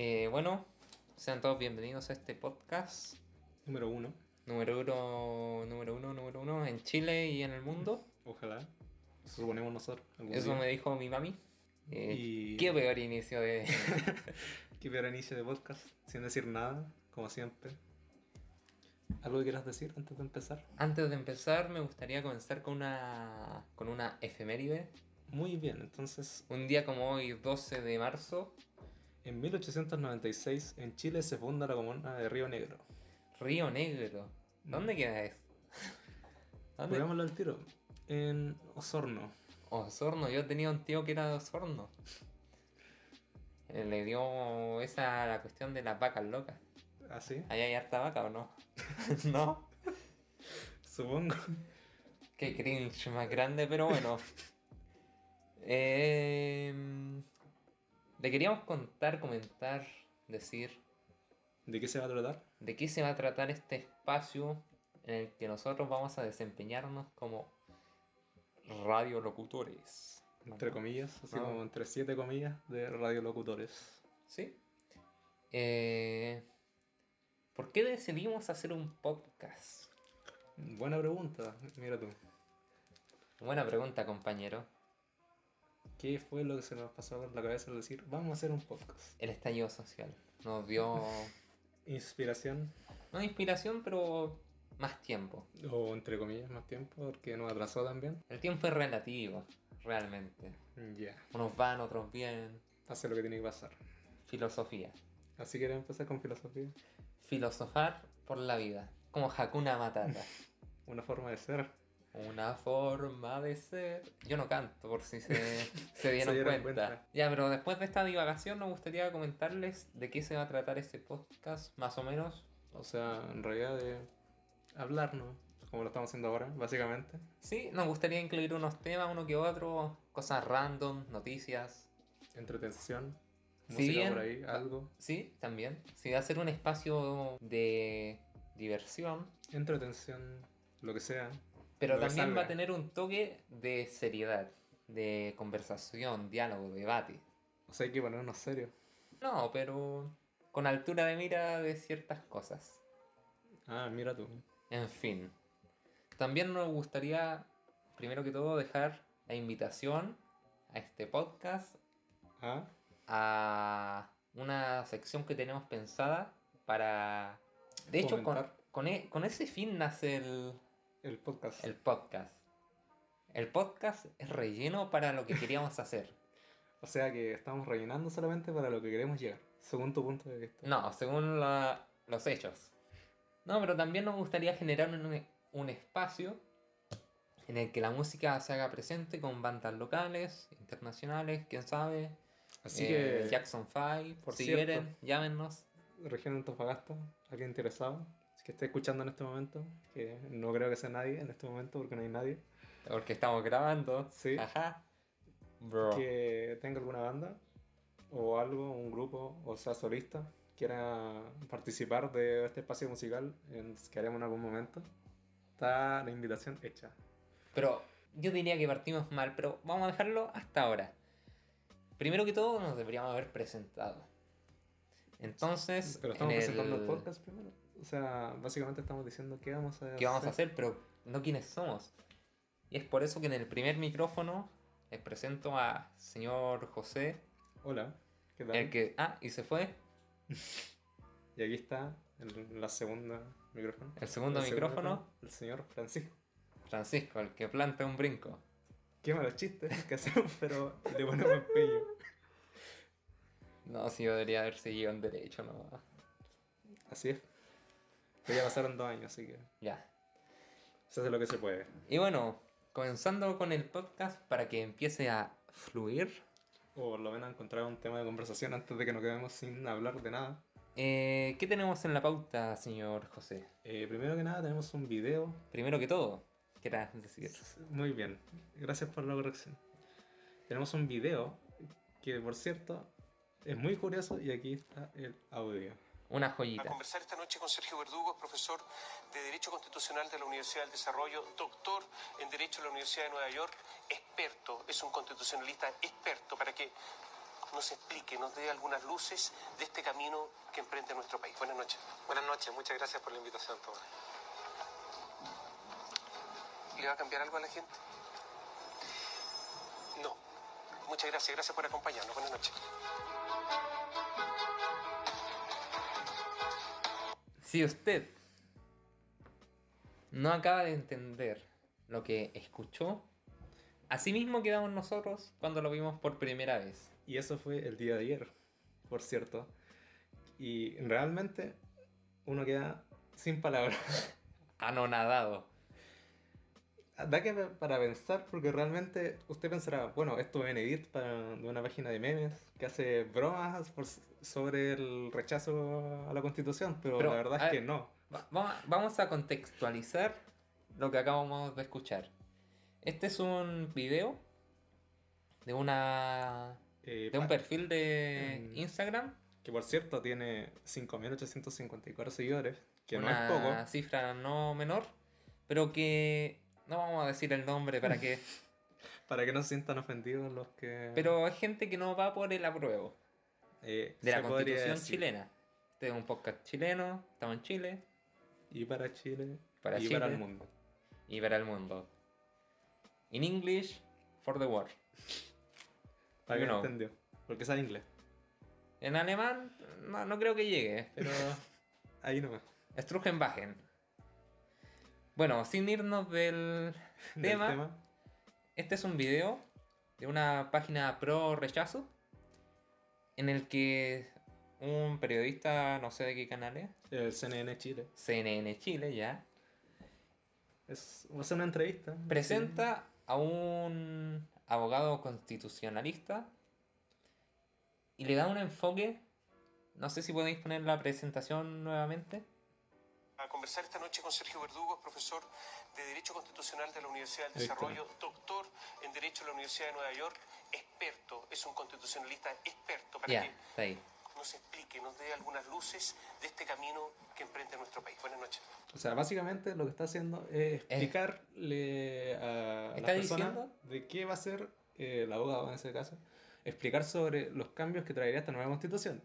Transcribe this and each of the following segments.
Eh, bueno, sean todos bienvenidos a este podcast Número uno. número uno, número uno, número uno en Chile y en el mundo. Ojalá. Eso suponemos nosotros. Eso día. me dijo mi mami. Eh, Y- Qué peor inicio de... Qué peor inicio de podcast. Sin decir nada, como siempre. ¿Algo que quieras decir antes de empezar? Antes de empezar, me gustaría comenzar con una, con una efeméride. Muy bien, entonces, Un día como hoy, 12 de marzo, en 1896 en Chile se funda la comuna de Río Negro. Río Negro. ¿Dónde queda eso? Pongámoslo al tiro. En Osorno. Osorno, yo tenía un tío que era de Osorno. Le dio esa la cuestión de las vacas locas. ¿Así? ¿Ahí hay harta vaca o no? ¿No? Supongo. Qué cringe más grande, pero bueno. Eh, le queríamos contar, comentar, decir ¿De qué se va a tratar? de qué se va a tratar este espacio en el que nosotros vamos a desempeñarnos como radiolocutores. Entre comillas, así No. como entre siete comillas de radiolocutores. ¿Sí? Eh, ¿Por qué decidimos hacer un podcast? Buena pregunta, mira tú. Buena pregunta, compañero. ¿Qué fue lo que se nos pasó por la cabeza al decir, vamos a hacer un podcast? El estallido social nos dio, Inspiración, no inspiración, pero más tiempo. o entre comillas, más tiempo, porque nos atrasó también. El tiempo es relativo, realmente. Ya, Unos van, otros vienen. hace lo que tiene que pasar. Filosofía. Así que empezar con filosofía. Filosofar por la vida. Como Hakuna Matata. Una forma de ser. Una forma de ser. Yo no canto, por si se, se dieron, dieron cuenta. cuenta. Ya, pero después de esta divagación, nos gustaría comentarles de qué se va a tratar este podcast, más o menos. O sea, en realidad de hablarnos, como lo estamos haciendo ahora, básicamente. Sí, nos gustaría incluir unos temas, uno que otro, cosas random, noticias. Entretención, Si música bien- por ahí, algo. Sí, también. Sí, va a ser un espacio de diversión, Entretención, lo que sea. Pero Lo también va a tener un toque de seriedad, de conversación, diálogo, debate. O sea, hay que ponernos serios. No, pero con altura de mira de ciertas cosas. Ah, mira tú. En fin. También nos gustaría, primero que todo, dejar la invitación a este podcast Ah, a una sección que tenemos pensada para... De hecho, con, con, e- con ese fin nace el, el podcast. el podcast. El podcast es relleno para lo que queríamos hacer. O sea que estamos rellenando solamente para lo que queremos llegar, según tu punto de vista. No, según la- los hechos. No, pero también nos gustaría generar un, un espacio en el que la música se haga presente con bandas locales, internacionales, quién sabe. Así Eh, que, Jackson 5, por si cierto. quieren, llámenos. región de Antofagasta, alguien interesado, que esté escuchando en este momento, que no creo que sea nadie en este momento porque no hay nadie, Porque estamos grabando. Sí. Ajá. Bro. que tenga alguna banda o algo, un grupo, o sea, solista, quiera participar de este espacio musical en, que haremos en algún momento, está la invitación hecha. Pero yo diría que partimos mal, pero vamos a dejarlo hasta ahora. Primero que todo, nos deberíamos haber presentado. Entonces, Pero estamos en presentando el- el podcast primero. O sea, básicamente estamos diciendo qué vamos a qué vamos a hacer, pero no quiénes somos. Y es por eso que en el primer micrófono les presento a señor José, Hola, ¿qué tal? el que... Ah, y se fue. Y aquí está el, la segunda micrófono. El segundo micrófono. El señor Francisco. Francisco, el que planta un brinco. Qué malos chistes que hacemos, pero le ponemos empeño. No, si yo debería haber seguido en derecho, no. Así es. Pero ya pasaron dos años, así que Ya. se hace lo que se puede. Y bueno, comenzando con el podcast para que empiece a fluir. O por lo menos encontrar un tema de conversación antes de que nos quedemos sin hablar de nada. Eh, ¿Qué tenemos en la pauta, señor José? Eh, primero que nada tenemos un video. Primero que todo, ¿quieras decir? Muy bien, gracias por la corrección. Tenemos un video que, por cierto, es muy curioso y aquí está el audio. Una A joyita. conversar esta noche con Sergio Verdugo, profesor de Derecho Constitucional de la Universidad del Desarrollo, doctor en Derecho de la Universidad de Nueva York, experto, es un constitucionalista experto, para que nos explique, nos dé algunas luces de este camino que emprende nuestro país. Buenas noches. Buenas noches, muchas gracias por la invitación, Tomás. ¿Le va a cambiar algo a la gente? No. Muchas gracias, gracias por acompañarnos. Buenas noches. Si usted no acaba de entender lo que escuchó, así mismo quedamos nosotros cuando lo vimos por primera vez. Y eso fue el día de ayer, por cierto. Y realmente uno queda sin palabras. Anonadado. Da que para pensar, porque realmente usted pensará, bueno, esto es Edit para, de una página de memes que hace bromas por- sobre el rechazo a la constitución, pero, Pero, la verdad es que ver, no. Va- va- Vamos a contextualizar lo que acabamos de escuchar. Este es un video de una Eh, de un perfil de Mm. Instagram, que por cierto tiene 5.854 seguidores, que no una es poco. cifra no menor, pero que no vamos a decir el nombre para que, Para que no se sientan ofendidos los que... pero es gente que no va por el apruebo eh, de la Constitución chilena. Este es un podcast chileno, estamos en Chile Y para Chile. Para y para el mundo. y para el mundo. In English for the world. Para que no entendió. Porque sabe inglés. En alemán no, no creo que llegue, pero Ahí nomás. Strugenbachen. Bueno, sin irnos del Del tema, este es un video de una página pro rechazo en el que un periodista, no sé de qué canal es, El CNN Chile. CNN Chile ya, Es, una entrevista. presenta a un abogado constitucionalista y le da un enfoque, no sé si podéis poner la presentación nuevamente. A conversar esta noche con Sergio Verdugo, profesor de Derecho Constitucional de la Universidad del. Desarrollo, doctor en Derecho de la Universidad de Nueva York, experto, es un constitucionalista experto para Ya, que ahí. nos explique, nos dé algunas luces de este camino que emprende nuestro país. Buenas noches. O sea, básicamente lo que está haciendo es explicarle a ¿Está las personas diciendo? de qué va a ser eh, el abogado en ese caso. Explicar sobre los cambios que traería esta nueva constitución.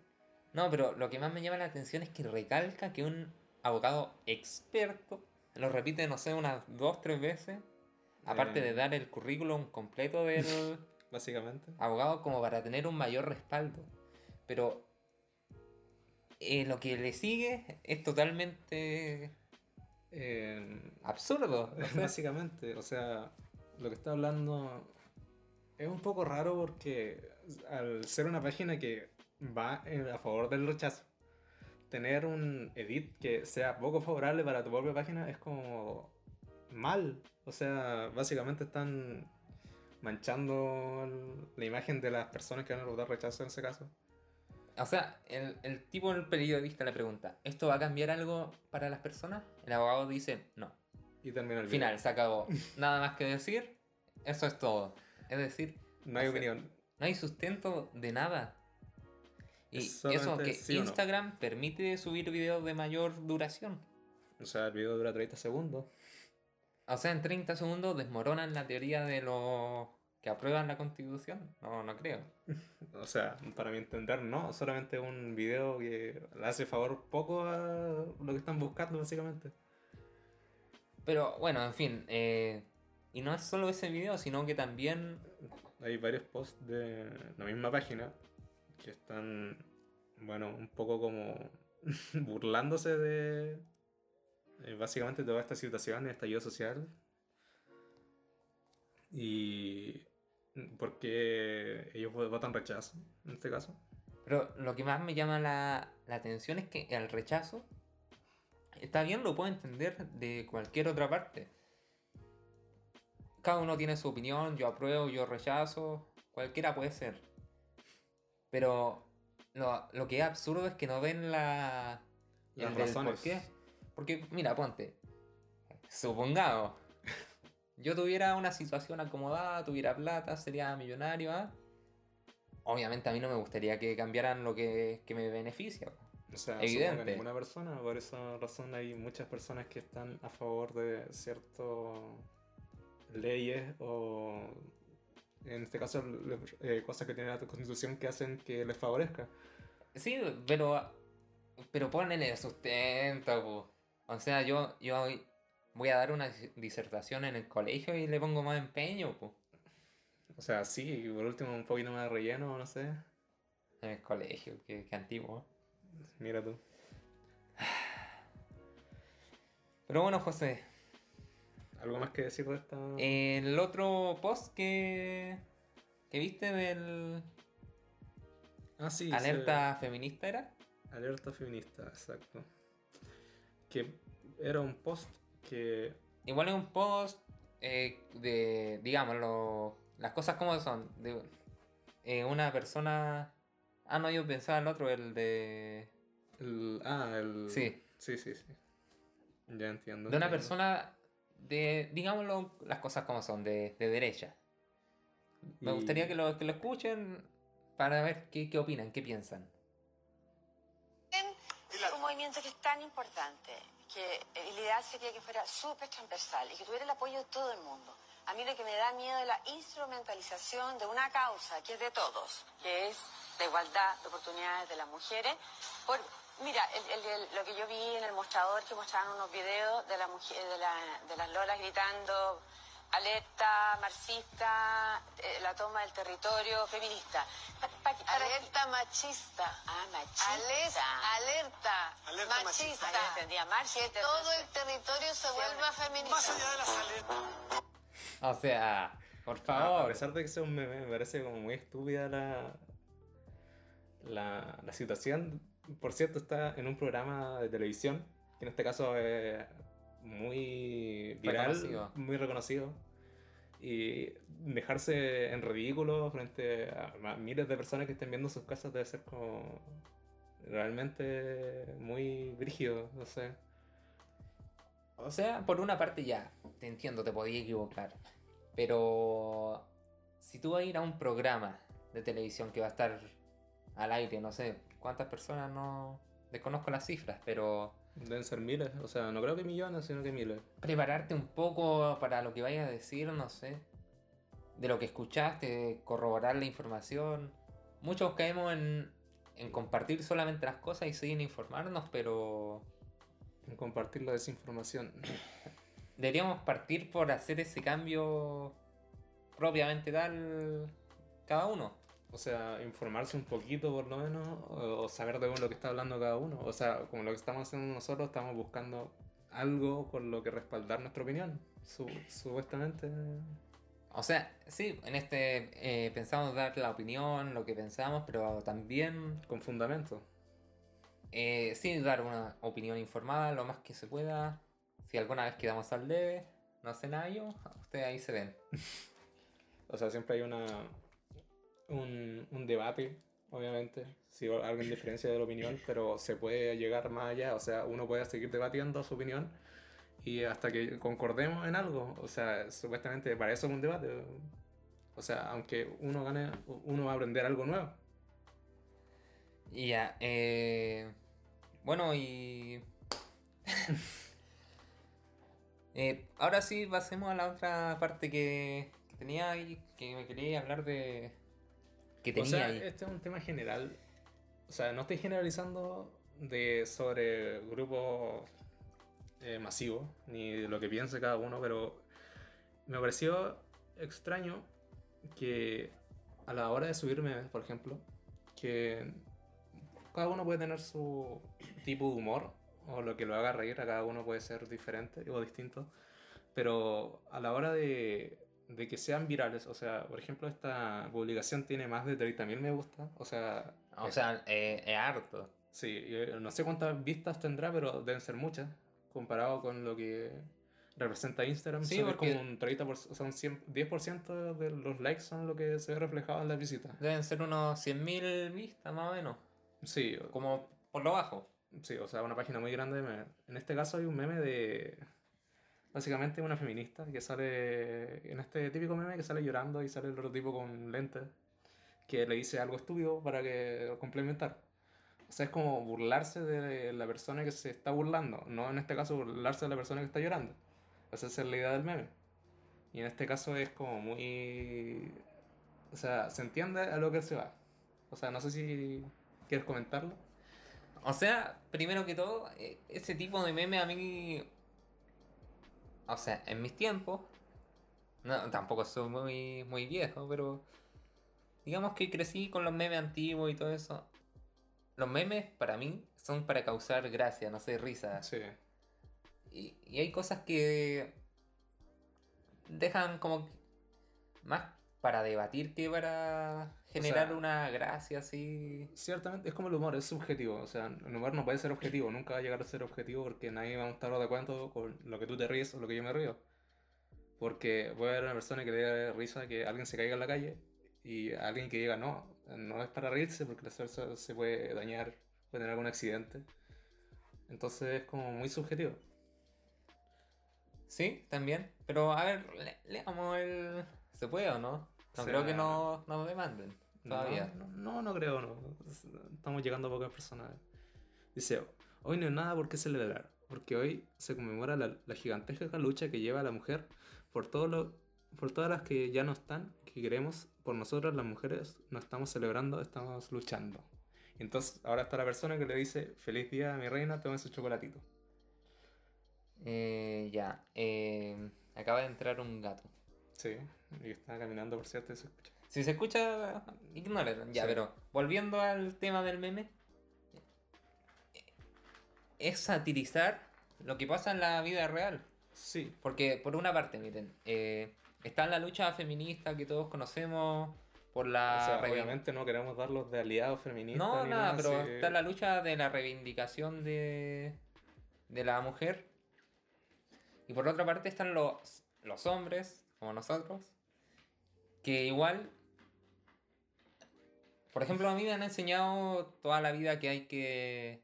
No, pero lo que más me llama la atención es que recalca que un abogado experto lo repite, no sé, unas dos, tres veces. Aparte Eh. de dar el currículum completo del Básicamente. abogado como para tener un mayor respaldo. Pero eh, lo que le sigue es totalmente Eh, absurdo. básicamente, o sea, lo que está hablando es un poco raro porque al ser una página que va a favor del rechazo, tener un edit que sea poco favorable para tu propia página es como mal. O sea, básicamente están manchando la imagen de las personas que van a votar rechazo en ese caso. O sea, el, el tipo, el periodista le pregunta, ¿esto va a cambiar algo para las personas? El abogado dice, no. Y termina el video. Final, se acabó. Nada más que decir, eso es todo. Es decir, No hay o sea, opinión. no hay sustento de nada. Y Es eso que sí o no. Instagram permite subir videos de mayor duración. O sea, el video dura 30 segundos. O sea, en 30 segundos desmoronan la teoría de los que aprueban la constitución. No, no creo. O sea, para mi entender, no, solamente un video que le hace favor poco a lo que están buscando, básicamente. Pero bueno, en fin. eh, y no es solo ese video, sino que también Hay varios posts de la misma página que están, bueno, un poco como burlándose de eh, básicamente toda esta situación, estallido social. Y porque ellos votan rechazo, en este caso. Pero lo que más me llama la, la atención es que el rechazo está bien, lo puedo entender de cualquier otra parte. Cada uno tiene su opinión, yo apruebo, yo rechazo, cualquiera puede ser. Pero lo, lo que es absurdo es que no ven la, Las el razones. por qué. Porque, mira, ponte, supongamos, yo tuviera una situación acomodada, tuviera plata, sería millonario, ¿ah? Obviamente a mí no me gustaría que cambiaran lo que, que me beneficia. O sea, Evidente. supongo que ninguna persona, por esa razón hay muchas personas que están a favor de ciertas leyes o En este caso, eh, cosas que tiene la constitución que hacen que les favorezca. Sí, pero. Pero ponele sustento, po. O sea, yo, yo voy a dar una dis- disertación en el colegio y le pongo más empeño, po. O sea, sí, y por último un poquito más de relleno, no sé. En el colegio, que, que antiguo. Mira tú. Pero bueno, José, ¿Algo más que decir de esta? el otro post que. que viste del. ah, sí. se- alerta feminista era. Alerta feminista, exacto. Que era un post que Igual es un post eh, de, digámoslo, las cosas como son. De eh, una persona. Ah, no, yo pensaba el otro, el de. el, ah, el Sí. sí, sí, sí. Ya entiendo. De una persona de, digámoslo, las cosas como son, de, de derecha. Me Y- gustaría que lo, que lo escuchen para ver qué, qué opinan, qué piensan. un movimiento que es tan importante que el ideal sería que fuera súper transversal y que tuviera el apoyo de todo el mundo. A mí lo que me da miedo es la instrumentalización de una causa que es de todos, que es la igualdad de oportunidades de las mujeres. Por, mira, el- el- el- lo que yo vi en el mostrador, que mostraban unos videos de, la mujer, de, la- de las lolas gritando alerta marxista, eh, la toma del territorio feminista. Pa- pa- para- Alerta machista. Ah, machista. Alerta, alerta, Alerta machista. Ah, ya entendía, marxista. Que todo el territorio se vuelva feminista. Más allá de las alertas. O sea, por Ah, a favor. pesar de que sea un meme, me parece como muy estúpida la, la, la situación. Por cierto, está en un programa de televisión, que en este caso es muy viral, Reconocido. muy reconocido. Y dejarse en ridículo frente a miles de personas que estén viendo sus casas debe ser como realmente muy brígido, no sé. O sea, por una parte ya, te entiendo, te podía equivocar. Pero si tú vas a ir a un programa de televisión que va a estar al aire, no sé cuántas personas no desconozco las cifras, pero Deben ser miles, o sea, no creo que millones, sino que miles. prepararte un poco para lo que vayas a decir, no sé, de lo que escuchaste, corroborar la información. Muchos caemos en, en compartir solamente las cosas y seguir informarnos, pero En compartir la desinformación. deberíamos partir por hacer ese cambio propiamente tal cada uno. O sea, informarse un poquito por lo menos, o, o saber de lo que está hablando cada uno. O sea, como lo que estamos haciendo nosotros, estamos buscando algo con lo que respaldar nuestra opinión. Su- supuestamente. O sea, sí, en este eh, pensamos dar la opinión, lo que pensamos, pero también Con fundamento. eh, sí dar una opinión informada lo más que se pueda. Si alguna vez quedamos al debe, no sé nada yo, ustedes ahí se ven. O sea, siempre hay una un, un debate, obviamente, si alguien diferencia de la opinión, pero se puede llegar más allá. O sea, uno puede seguir debatiendo su opinión y hasta que concordemos en algo. O sea, supuestamente para eso es un debate. O sea, aunque uno gane, uno va a aprender algo nuevo. Ya, eh, bueno, y... Eh, ahora sí, pasemos a la otra parte que, que tenía ahí, que me quería hablar de... Que O sea, ahí. este es un tema general. O sea, no estoy generalizando de sobre grupos eh, masivos, ni de lo que piense cada uno, pero me pareció extraño que a la hora de subir memes, por ejemplo, que cada uno puede tener su tipo de humor, o lo que lo haga reír, a cada uno puede ser diferente o distinto, pero a la hora de, de que sean virales, o sea, por ejemplo, esta publicación tiene más de 30.000 me gusta, o sea, O es- sea, eh, es harto. Sí, no sé cuántas vistas tendrá, pero deben ser muchas, comparado con lo que representa Instagram. Sí, es porque- como un 30%, o sea, un 100 10% de los likes son lo que se ve reflejado en las visitas. Deben ser unos 100.000 vistas más o menos. Sí, Como por lo bajo. sí, o sea, una página muy grande de memes. En este caso hay un meme de... Básicamente una feminista que sale... En este típico meme que sale llorando y sale el otro tipo con lentes que le dice algo estúpido para que complementar. O sea, es como burlarse de la persona que se está burlando, no en este caso burlarse de la persona que está llorando. Esa es la idea del meme. Y en este caso es como muy O sea, se entiende a lo que se va. O sea, no sé si quieres comentarlo. O sea, primero que todo, e- ese tipo de meme a mí. O sea, en mis tiempos. No, tampoco soy muy, muy viejo, pero. Digamos que crecí con los memes antiguos y todo eso. Los memes, para mí, son para causar gracia, no sé, risa. Sí. Y, y hay cosas que. dejan como. más para debatir que para generar sea, una gracia así. Ciertamente, es como el humor, es subjetivo. O sea, el humor no puede ser objetivo, nunca va a llegar a ser objetivo porque nadie va a estar de acuerdo con lo que tú te ríes o lo que yo me río. Porque puede haber una persona que le dé risa que alguien se caiga en la calle y alguien que diga no, no es para reírse porque la persona se puede dañar, puede tener algún accidente. Entonces es como muy subjetivo. Sí, también. Pero a ver, le- leamos el. ¿Se puede o no? No O creo que no nos demanden. Todavía. No, no, no, creo, no. Estamos llegando a pocas personas. Dice, hoy no hay nada por qué celebrar, porque hoy se conmemora la, la gigantesca lucha que lleva la mujer por, todo lo, por todas las que ya no están, que queremos, por nosotras las mujeres, no estamos celebrando, estamos luchando. Y entonces ahora está la persona que le dice, feliz día mi reina, tome su chocolatito. Eh, ya. eh, acaba de entrar un gato. Sí, y está caminando, por cierto, y se escucha. Si se escucha, ignóralo. Ya, Sí. pero volviendo al tema del meme. Es satirizar lo que pasa en la vida real. Sí, Porque, por una parte, miren, eh, está la lucha feminista que todos conocemos por la. o sea, obviamente no queremos darlos de aliados feministas. No, nada, pero sí. está la lucha de la reivindicación de, de la mujer. Y por otra parte están los, los hombres, como nosotros, que igual, por ejemplo, a mí me han enseñado toda la vida que hay que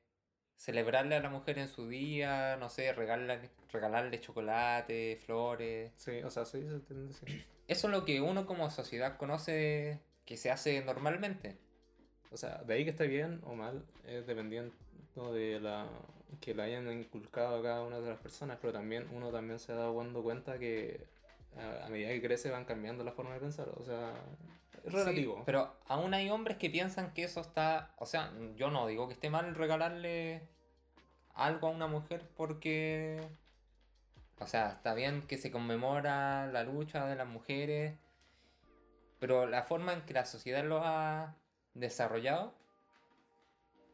celebrarle a la mujer en su día, no sé, regalarle, regalarle chocolate, flores. Sí, o sea, sí, se entiende, sí. Eso es lo que uno como sociedad conoce que se hace normalmente. O sea, de ahí que esté bien o mal, es dependiendo de la que la hayan inculcado a cada una de las personas, pero también uno también se ha dado dando cuenta que a, a medida que crece van cambiando la forma de pensar, o sea, relativo. Sí, pero aún hay hombres que piensan que eso está. O sea, yo no digo que esté mal regalarle algo a una mujer porque. O sea, está bien que se conmemora la lucha de las mujeres, pero la forma en que la sociedad lo ha desarrollado,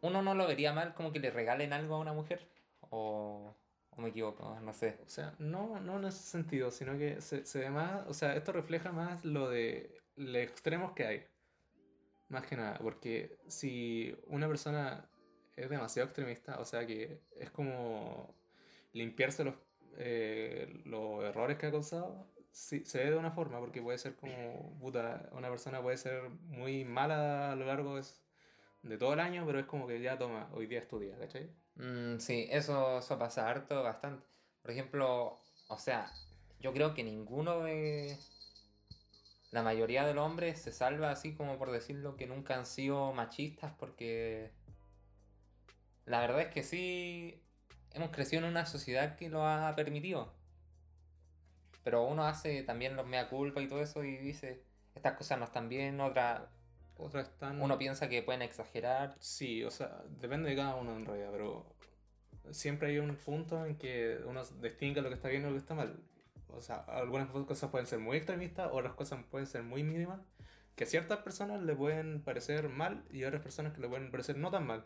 uno no lo vería mal como que le regalen algo a una mujer. O, o me equivoco, no sé. O sea, no, no en ese sentido, sino que se, se ve más, o sea, esto refleja más lo de los extremos que hay. Más que nada, porque si una persona es demasiado extremista, o sea que es como limpiarse los, eh, los errores que ha causado, sí, se ve de una forma, porque puede ser como, puta, una persona puede ser muy mala a lo largo de, de todo el año, pero es como que ya toma, hoy día estudia, ¿cachai? Mm, sí, eso, eso pasa harto, bastante. Por ejemplo, o sea, yo creo que ninguno de... La mayoría de los hombres se salva así como por decirlo que nunca han sido machistas porque... La verdad es que sí, hemos crecido en una sociedad que lo ha permitido. Pero uno hace también los mea culpa y todo eso y dice, estas cosas no están bien, otras... Otras están... Uno piensa que pueden exagerar. Sí, o sea, depende de cada uno en realidad, pero siempre hay un punto en que uno distingue lo que está bien y lo que está mal. O sea, algunas cosas pueden ser muy extremistas, otras cosas pueden ser muy mínimas, que a ciertas personas le pueden parecer mal y a otras personas que le pueden parecer no tan mal.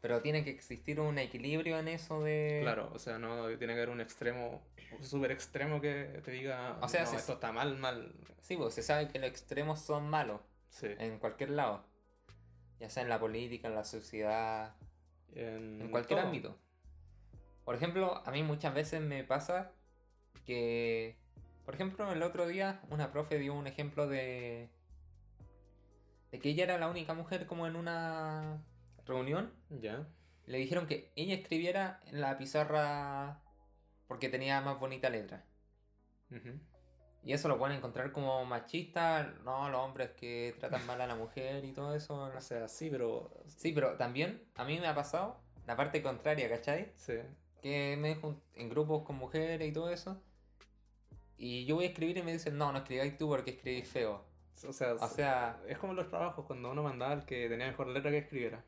Pero tiene que existir un equilibrio en eso de... Claro, o sea, no tiene que haber un extremo, un súper extremo que te diga, O sea, no, esto está mal, mal. Sí, pues se sabe que los extremos son malos Sí. en cualquier lado. Ya sea en la política, en la sociedad, En, en cualquier todo. ámbito. Por ejemplo, a mí muchas veces me pasa que, por ejemplo, el otro día una profe dio un ejemplo de de que ella era la única mujer como en una reunión. Ya. Le dijeron que ella escribiera en la pizarra porque tenía más bonita letra. Y eso lo pueden encontrar como machista, no, los hombres que tratan mal a la mujer y todo eso. O sea, sí, pero... Sí, pero también a mí me ha pasado la parte contraria, ¿cachai? Sí. Que me en grupos con mujeres y todo eso. Y yo voy a escribir y me dicen, no, no escribáis tú porque escribís feo. O sea, O sea, es como los trabajos cuando uno mandaba al que tenía mejor letra que escribiera.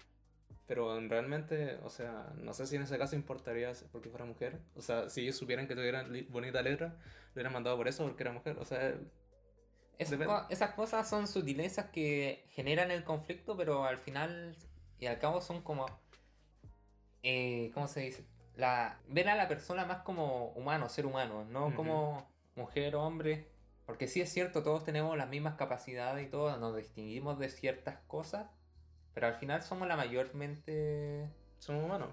Pero realmente, o sea, no sé si en ese caso importaría porque fuera mujer. O sea, si ellos supieran que tuviera li- bonita letra, lo hubieran mandado por eso porque era mujer. O sea, esas, Depende. co- esas cosas son sutilezas que generan el conflicto, pero al final y al cabo son como. eh, ¿Cómo se dice? La, ver a la persona más como humano, ser humano, no como mujer o hombre. Porque sí es cierto, todos tenemos las mismas capacidades y todos nos distinguimos de ciertas cosas, pero al final somos la mayormente. somos humanos.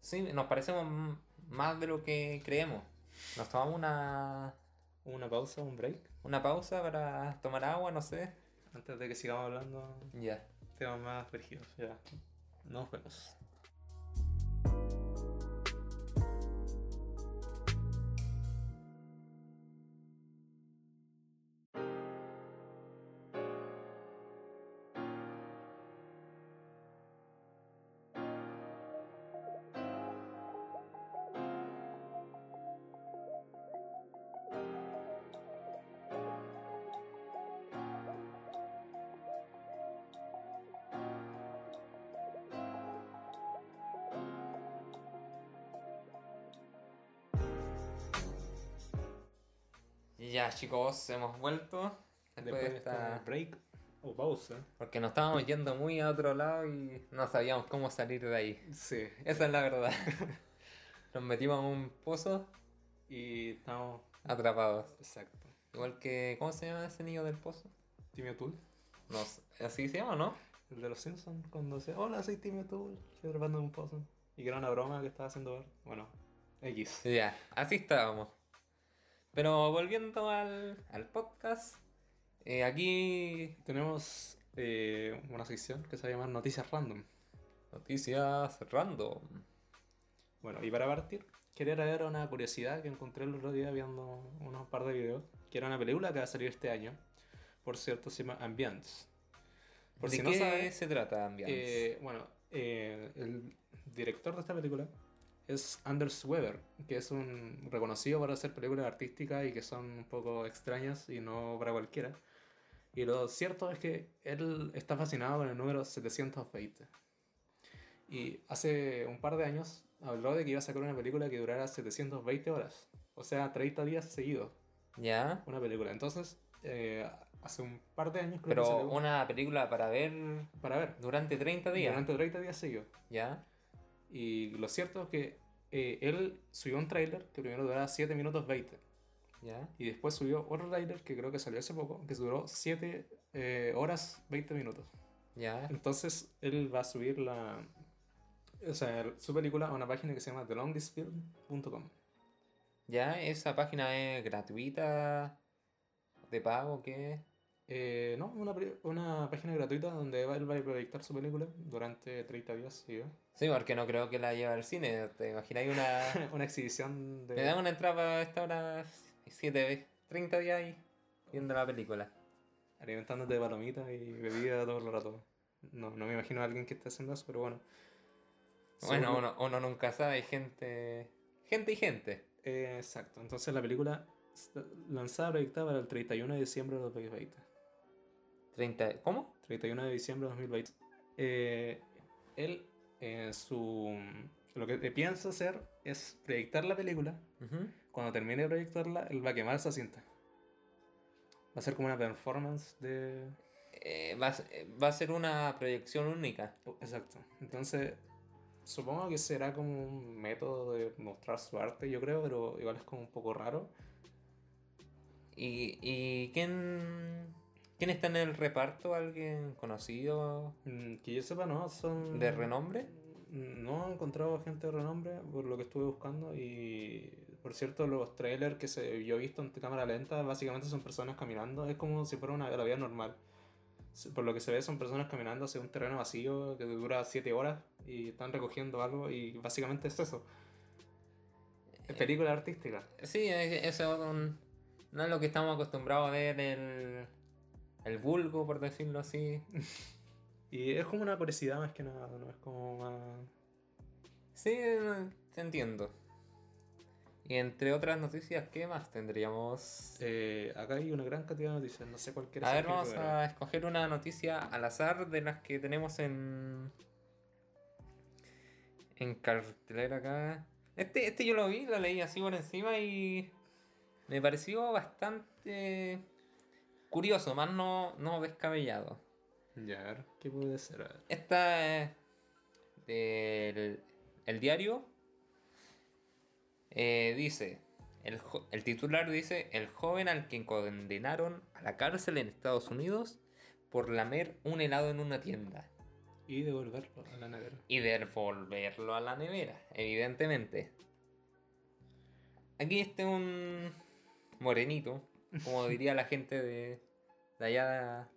Sí, nos parecemos más de lo que creemos. Nos tomamos una, Una pausa, un break, una pausa para tomar agua, no sé. antes de que sigamos hablando Ya. temas más brígidos. Ya, nos vemos. Ya chicos, hemos vuelto. Después, de esta... break o pausa. Porque nos estábamos yendo muy a otro lado y no sabíamos cómo salir de ahí. Sí. Esa es la verdad. Nos metimos en un pozo Y estamos. atrapados. Exacto. Igual que... ¿Cómo se llama ese niño del pozo? Timmy O'Toole. No ¿Así se llama, no? El de los Simpsons, cuando decía, hola, soy Timmy O'Toole, estoy atrapando en un pozo. Y que era una broma que estaba haciendo Bart. Bueno, X. Ya, así estábamos. Pero volviendo al, al podcast, eh, aquí Tenemos eh, una sección que se va a llamar Noticias Random. noticias random. Bueno, y para partir, quería traer una curiosidad que encontré el otro día viendo unos par de videos, que era una película que va a salir este año. Por cierto, se llama Ambience. Por ¿De si qué no sabes, se trata, Ambiance? eh, bueno, eh, el director de esta película es Anders Weber, que es un reconocido por hacer películas artísticas y que son un poco extrañas y no para cualquiera. Y lo cierto es que él está fascinado con el número 720. Y hace un par de años habló de que iba a sacar una película que durara 720 horas. O sea, 30 días seguidos. ¿Ya? Una película. Entonces, eh, hace un par de años creo que Pero salió una película para ver para ver. durante 30 días. Durante 30 días seguidos. ¿Ya? Y lo cierto es que eh, él subió un tráiler que primero duraba 7 minutos 20. ¿Ya? Y después subió otro tráiler que creo que salió hace poco, que duró 7 eh, horas 20 minutos. ¿Ya? Entonces él va a subir la, o sea, su película a una página que se llama thelongestfilm.com. ¿Ya? ¿Esa página es gratuita? ¿De pago? ¿Qué? Eh, no, una, una página gratuita donde va- él va a proyectar su película durante 30 días seguidos. Sí, porque no creo que la lleve al cine. ¿Te imagináis una... una exhibición de... Me dan una entrada a esta hora 7, 30 días ahí viendo la película. alimentándote de palomitas y bebida todo el rato. No, no me imagino a alguien que esté haciendo eso, pero bueno. Bueno, uno, uno nunca sabe, hay gente... Gente y gente. Eh, exacto. Entonces la película lanzada proyectada para el 31 de diciembre de 2020. 30... ¿Cómo? 31 de diciembre de 2020. Eh, él, eh, su, lo que piensa hacer es proyectar la película. Ujú. Cuando termine de proyectarla, él va a quemar esa cinta. Va a ser como una performance de... Eh, va, a ser- va a ser una proyección única. Exacto. Entonces, supongo que será como un método de mostrar su arte, yo creo, pero igual es como un poco raro. ¿Y, y quién, quién está en el reparto? ¿Alguien conocido? Mm, Que yo sepa, no, son... ¿De renombre? No he encontrado gente de renombre por lo que estuve buscando y por cierto los trailers que se, yo he visto en cámara lenta básicamente son personas caminando, es como si fuera una la vida normal. Por lo que se ve son personas caminando hacia un terreno vacío que dura 7 horas y están recogiendo algo y básicamente es eso. Es película artística. Sí, eso no es lo que estamos acostumbrados a ver el, el vulgo, por decirlo así. Y es como una curiosidad más que nada, no es como más... Sí, te entiendo. Y entre otras noticias, ¿qué más tendríamos? Eh, acá hay una gran cantidad de noticias, no sé cuál quieres A ver, vamos a escoger una noticia al azar de las que tenemos en. En cartelera acá. Este, este yo lo vi, lo leí así por encima y. Me pareció bastante. Curioso, más no, no descabellado. Ya, a ver, ¿qué puede ser? A ver. Esta es del el diario. Eh, dice, el, el titular dice, el joven al que condenaron a la cárcel en Estados Unidos por lamer un helado en una tienda Y devolverlo a la nevera. y devolverlo a la nevera, evidentemente. Aquí este un morenito, como diría la gente de, de allá.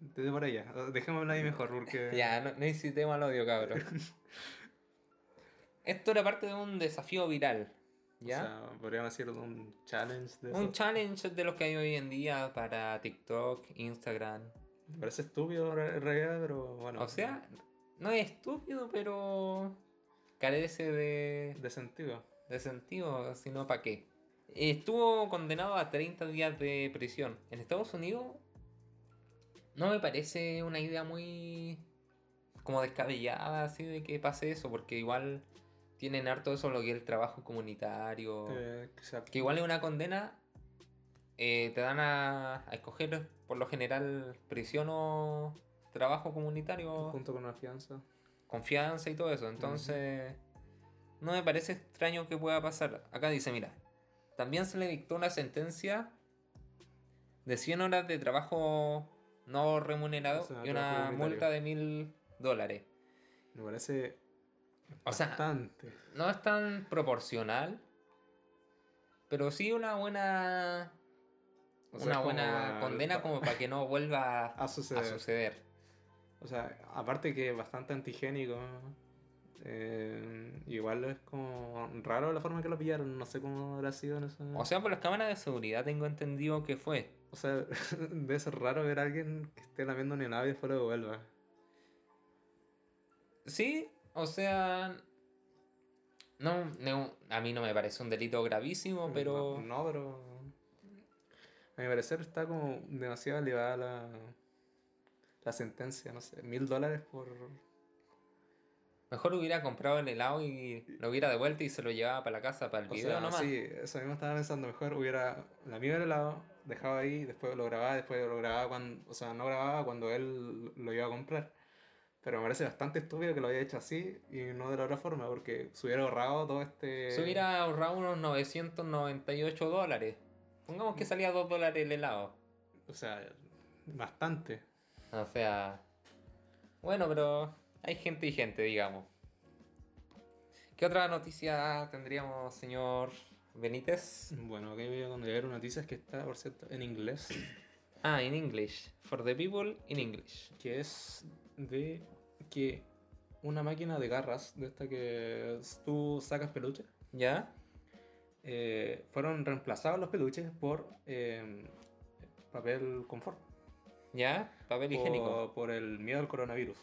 Desde por allá, dejémoslo ahí mejor porque... Ya, no, no incitemos al odio, cabrón. Esto era parte de un desafío viral. O ¿Ya? sea, podríamos decir un challenge de un challenge de los que hay hoy en día para TikTok, Instagram. Me parece estúpido en realidad, pero bueno. O sea, no es estúpido, pero carece de, De sentido. de sentido, sino para qué. Estuvo condenado a 30 días de prisión. En Estados Unidos no me parece una idea muy como descabellada así de que pase eso, porque igual tienen harto eso lo que es el trabajo comunitario. Eh, que igual es una condena, eh, te dan a, a escoger por lo general prisión o trabajo comunitario, junto con una fianza. confianza y todo eso. Entonces, no me parece extraño que pueda pasar. Acá dice, mira, también se le dictó una sentencia de 100 horas de trabajo no remunerado O sea, y una multa de mil dólares. Me parece O sea, no es tan proporcional, pero sí una buena O sea, una buena condena como para que no vuelva a a suceder. suceder. O sea, aparte que es bastante antigénico. Eh, igual es como raro la forma que lo pillaron. No sé cómo habrá sido en eso. O sea, por las cámaras de seguridad tengo entendido que fue. O sea, debe ser raro ver a alguien que esté lamiendo un helado y después lo devuelva. Sí, o sea, no, no, a mí no me parece un delito gravísimo, pero No, no, pero. A mi parecer está como demasiado elevada la, la sentencia, no sé, mil dólares por. Mejor hubiera comprado el helado y lo hubiera devuelto y se lo llevaba para la casa para el O video sea, nomás. sí, eso mismo estaba pensando, mejor hubiera la mía el helado, dejaba ahí, después lo grababa, después lo grababa cuando, o sea, no grababa cuando él lo iba a comprar. Pero me parece bastante estúpido que lo haya hecho así y no de la otra forma, porque se hubiera ahorrado todo este... Se hubiera ahorrado unos 998 dólares. Pongamos que salía 2 dólares el helado. O sea, bastante. O sea. Bueno, pero hay gente y gente, digamos. ¿Qué otra noticia tendríamos, señor Benítez? Bueno, aquí voy a leer una noticia que está, por cierto, en inglés, Ah, in English. For the people in English. que es de que una máquina de garras, de esta que tú sacas peluche, ¿Ya? eh, fueron reemplazados los peluches por eh, papel confort. ¿Ya? Papel higiénico. Por, por el miedo al coronavirus.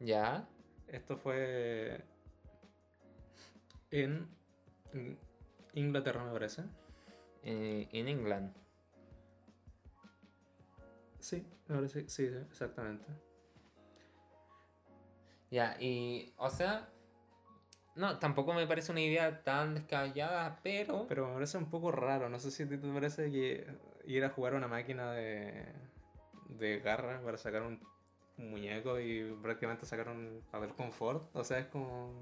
¿Ya? Esto fue en Inglaterra, me parece. Eh, in England. Sí, me parece, sí, exactamente. Ya, y. O sea. No, tampoco me parece una idea tan descabellada, pero. Pero me parece un poco raro, no sé si a ti te parece que ir a jugar a una máquina de, de garra para sacar un, un muñeco y prácticamente sacar un papel confort. O sea, es como...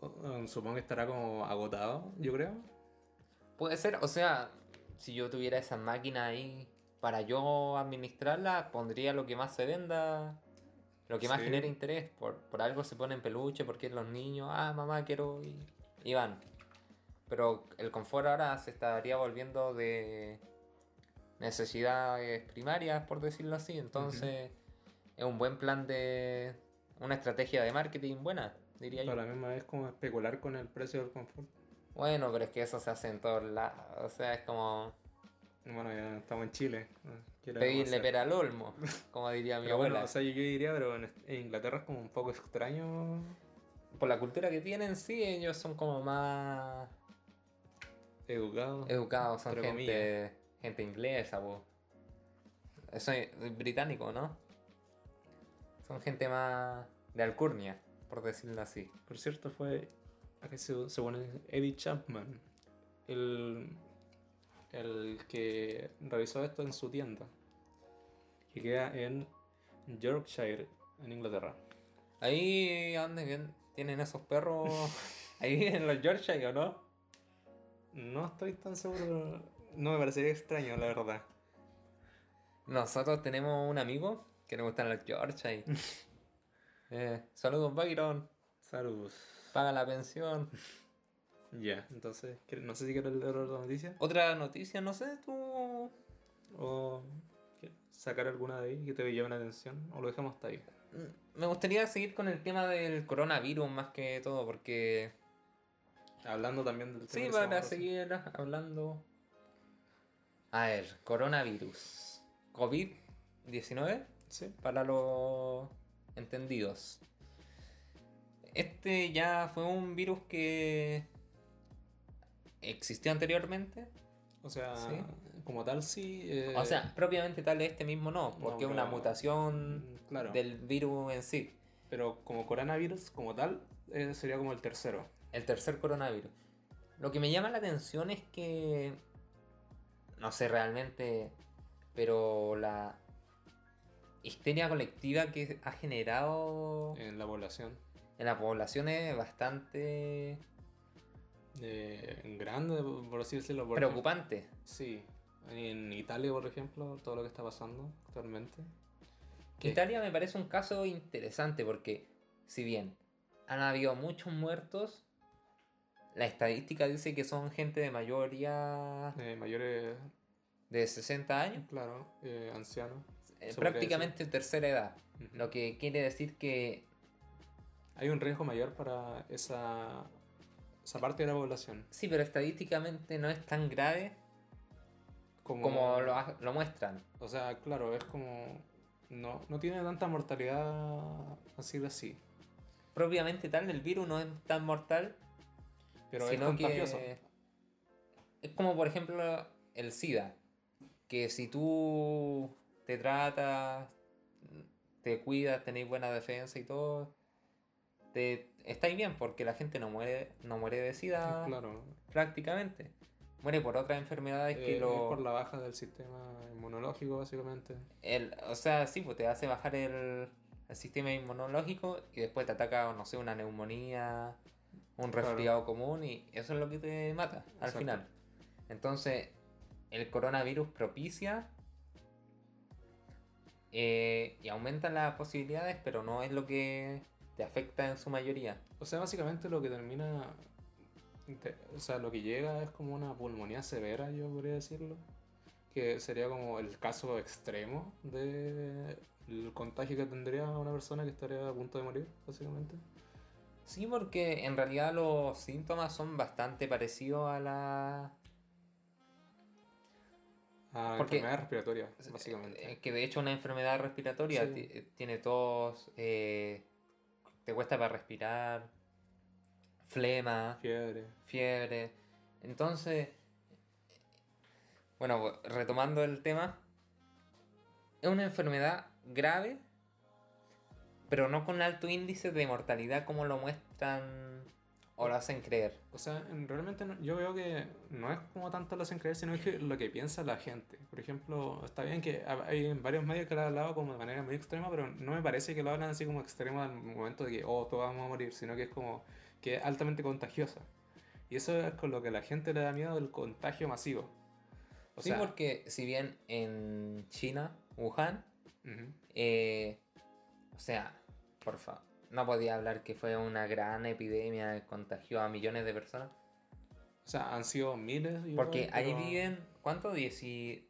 o- Supongo que estará como agotado, yo creo. Puede ser, o sea, si yo tuviera esa máquina ahí para yo administrarla, pondría lo que más se venda, lo que más Sí. genere interés. Por, por algo se ponen peluche, porque los niños, ah, mamá, quiero. Y, y van. Pero el confort ahora se estaría volviendo de necesidades primarias, por decirlo así. Entonces, es un buen plan de. Una estrategia de marketing buena, diría Pero yo. a la misma vez como especular con el precio del confort. Bueno, pero es que eso se hace en todos lados. O sea, es como. Bueno, ya estamos en Chile. ¿qué le vamos a Pedirle pera al olmo, como diría mi Pero abuela. bueno, o sea, yo, yo diría, pero en, en Inglaterra es como un poco extraño por la cultura que tienen, sí, ellos son como más Educado. educados, son gente, gente inglesa, po. Eso es británico, ¿no? Son gente más de alcurnia, por decirlo así. Por cierto, fue. Aquí se, se pone Eddie Chapman. El, el que realizó esto en su tienda. Que queda en Yorkshire, en Inglaterra. Ahí, ¿dónde viven? tienen esos perros? Ahí en los Yorkshire, ¿o no? No estoy tan seguro. No me parecería extraño, la verdad. Nosotros tenemos un amigo que le gustan los Yorkshire. eh, saludos, Byron. Saludos. Paga la pensión. Ya, entonces, ¿quieres- no sé si quieres leer otra noticia Otra noticia, no sé, tú. o ¿quieres sacar alguna de ahí que te llame la atención o lo dejamos hasta ahí. Mm, Me gustaría seguir con el tema del coronavirus más que todo, porque. Hablando también del Sí, tema para que se seguir hablando. A ver, coronavirus. COVID-19, Sí. para los entendidos. Este ya fue un virus que existió anteriormente. O sea, Sí. como tal sí. eh, O sea, propiamente tal este mismo no, porque es una mutación mm, claro. del virus en sí. Pero como coronavirus, como tal, eh, sería como el tercero. El tercer coronavirus. Lo que me llama la atención es que. No sé realmente. Pero la histeria colectiva que ha generado En la población. en la población es bastante eh, grande, por así decirlo. preocupante. Sí. En Italia, por ejemplo, todo lo que está pasando actualmente. Italia me parece un caso interesante porque, si bien han habido muchos muertos, la estadística dice que son gente de mayoría eh, mayores, de 60 años, claro, eh, ancianos. eh, prácticamente tercera edad. Lo que quiere decir que Hay un riesgo mayor para esa, esa parte de la población. sí, pero estadísticamente no es tan grave Como, como lo, lo muestran. O sea, claro, es como. No, no tiene tanta mortalidad así de así. Propiamente tal, el virus no es tan mortal, Pero es sino contagioso. que es como por ejemplo el SIDA, que si tú te tratas, te cuidas, tenéis buena defensa y todo, te estáis bien porque la gente no muere, no muere de SIDA Claro. prácticamente. Muere por otras enfermedades Eh, que es lo... por la baja del sistema inmunológico, básicamente. El, o sea, sí, pues te hace bajar el, el sistema inmunológico y después te ataca, no sé, una neumonía, un Claro. resfriado común y eso es lo que te mata al Exacto. final. Entonces, el coronavirus propicia eh, y aumenta las posibilidades, pero no es lo que te afecta en su mayoría. O sea, básicamente lo que termina. te- o sea, lo que llega es como una pulmonía severa, yo podría decirlo. Que sería como el caso extremo del contagio que tendría una persona que estaría a punto de morir, básicamente. Sí, porque en realidad los síntomas son bastante parecidos a la... A Porque- enfermedades respiratorias, básicamente. Eh, que de hecho una enfermedad respiratoria Sí. eh, tiene tos, eh, te cuesta para respirar, flema, Fiebre. fiebre. Entonces, bueno, retomando el tema, es una enfermedad grave, pero no con alto índice de mortalidad como lo muestran o lo hacen creer. O sea, en- realmente no- yo veo que no es como tanto lo hacen creer, sino es que lo que piensa la gente. Por ejemplo, está bien que ha- hay varios medios que lo han hablado como de manera muy extrema, pero no me parece que lo hablan así como extremo al momento de que, oh, todos vamos a morir, sino que es como que es altamente contagiosa. Y eso es con lo que la gente le da miedo del contagio masivo. O sí, sea, porque si bien en China, Wuhan. Eh, o sea, por favor, no podía hablar que fue una gran epidemia que contagió a millones de personas. o sea, han sido miles. igual, Porque ahí viven, ¿cuánto? 10 y-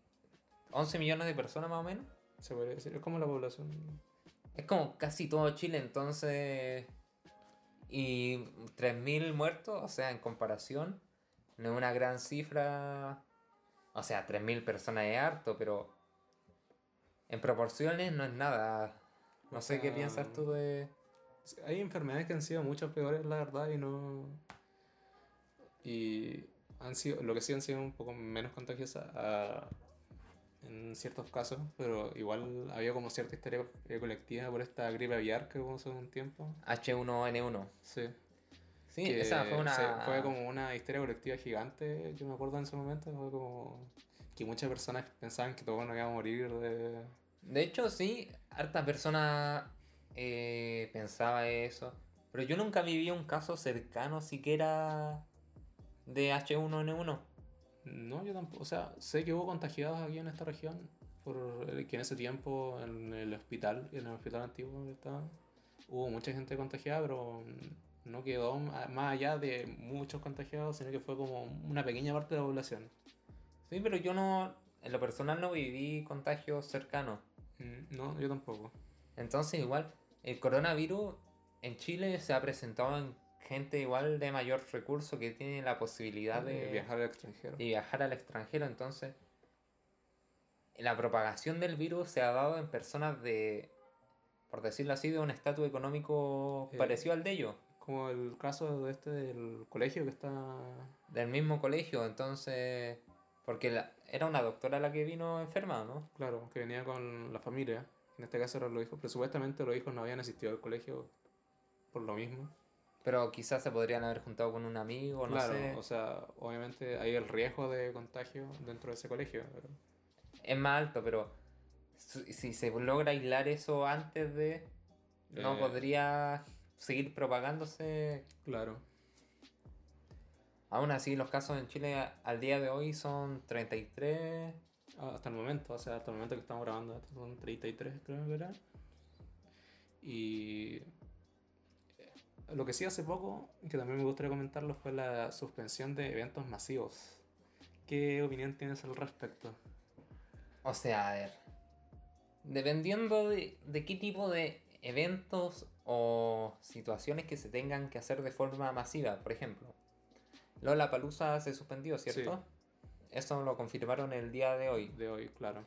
11 millones de personas más o menos. Se podría decir, es como la población. Es como casi todo Chile, entonces... Y 3.000 muertos, o sea, en comparación, no es una gran cifra. O sea, 3.000 personas es harto, pero en proporciones no es nada. No sé qué piensas tú de... Hay enfermedades que han sido mucho peores, la verdad, y no. Y han sido, lo que sí han sido un poco menos contagiosas ah, en ciertos casos, pero igual había como cierta histeria eh, colectiva por esta gripe aviar que hubo hace un tiempo. H1N1. Sí. Sí, que esa fue una... se- fue como una histeria colectiva gigante, yo me acuerdo en ese momento, fue como que muchas personas pensaban que todos nos íbamos a morir de... De hecho, sí, hartas personas eh, pensaba eso. Pero yo nunca viví un caso cercano siquiera de H1N1. No, yo tampoco, o sea, sé que hubo contagiados aquí en esta región, por el- que en ese tiempo en el hospital, en el hospital antiguo que estaba, hubo mucha gente contagiada, pero no quedó más allá de muchos contagiados, sino que fue como una pequeña parte de la población. Sí, pero yo no, en lo personal no viví contagios cercanos. Mm, No, yo tampoco. Entonces igual, el coronavirus en Chile se ha presentado en gente igual de mayor recurso que tiene la posibilidad de, de viajar al extranjero. de viajar al extranjero. Entonces, la propagación del virus se ha dado en personas de, por decirlo así, de un estatus económico Eh, parecido al de ellos, Como el caso de este del colegio que está... del mismo colegio. Entonces, porque la- era una doctora la que vino enferma, ¿no? Claro, que venía con la familia. En este caso eran los hijos, pero supuestamente los hijos no habían asistido al colegio por lo mismo. Pero quizás se podrían haber juntado con un amigo, no claro, sé. o sea, obviamente hay el riesgo de contagio dentro de ese colegio. pero- es más alto, pero si si se logra aislar eso antes de, no Eh. podría seguir propagándose. Claro. Aún así, los casos en Chile al día de hoy son 33. Ah, Hasta el momento, o sea, hasta el momento que estamos grabando, son 33 creo que era. Y eh, lo que sí hace poco, que también me gustaría comentarlo, fue la suspensión de eventos masivos. ¿Qué opinión tienes al respecto? O sea, a ver. Dependiendo de, de qué tipo de eventos o situaciones que se tengan que hacer de forma masiva, por ejemplo. Lola Palusa se suspendió, ¿cierto? Eso lo confirmaron el día de hoy. De hoy, claro.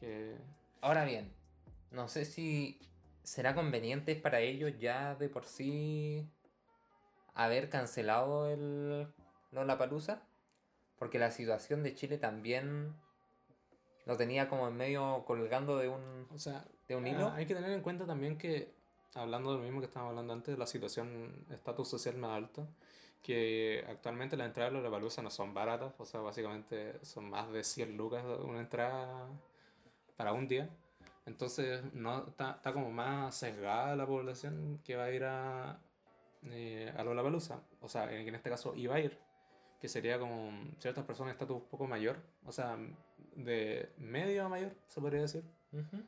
Que Ahora bien, no sé si será conveniente para ellos ya de por sí haber cancelado el Lollapalooza, porque la situación de Chile también lo tenía como en medio colgando de un O sea, de un hilo. ah, hay que tener en cuenta también que, hablando de lo mismo que estábamos hablando antes, la situación, estatus social más alto, que actualmente las entradas de Lollapalooza no son baratas, o sea, básicamente son más de 100 lucas una entrada para un día. Entonces, no está, está como más sesgada la población que va a ir a, eh, a Lollapalooza. O sea, en, en este caso iba a ir, que sería como ciertas personas de estatus un poco mayor, o sea, de medio a mayor, se podría decir. Ujú.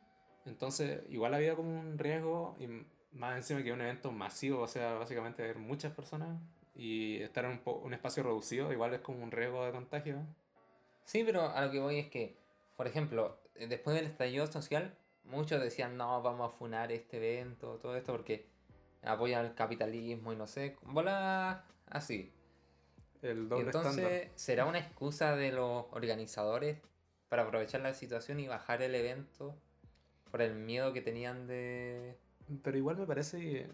Entonces, igual había como un riesgo, y más encima que un evento masivo, o sea, básicamente haber muchas personas y estar en un, un espacio reducido, igual es como un riesgo de contagio. Sí, pero a lo que voy es que, por ejemplo, eh, después del estallido social, muchos decían, no, vamos a funar este evento, todo esto, porque apoyan el capitalismo y no sé, bola así. El doble entonces, estándar. ¿será una excusa de los organizadores para aprovechar la situación y bajar el evento por el miedo que tenían de... Pero igual me parece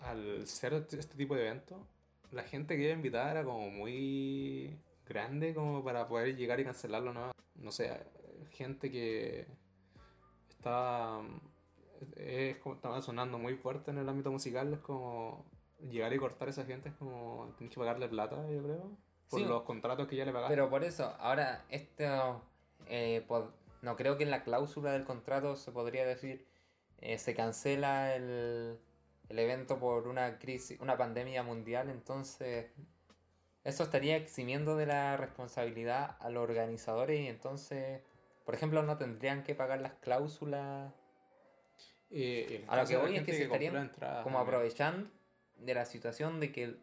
al ser este tipo de evento, la gente que iba invitada era como muy grande como para poder llegar y cancelarlo, ¿no? No sé, gente que estaba, es como, estaba sonando muy fuerte en el ámbito musical, es como llegar y cortar a esa gente es como, tienes que pagarle plata, yo creo, por Sí. los contratos que ya le pagaste. Pero por eso, ahora, esto... eh, pod- no creo que en la cláusula del contrato se podría decir eh, se cancela el, el evento por una crisis, una pandemia mundial, entonces eso estaría eximiendo de la responsabilidad a los organizadores y entonces, por ejemplo, no tendrían que pagar las cláusulas Eh, A lo que voy es que se estarían entradas como también. aprovechando de la situación de que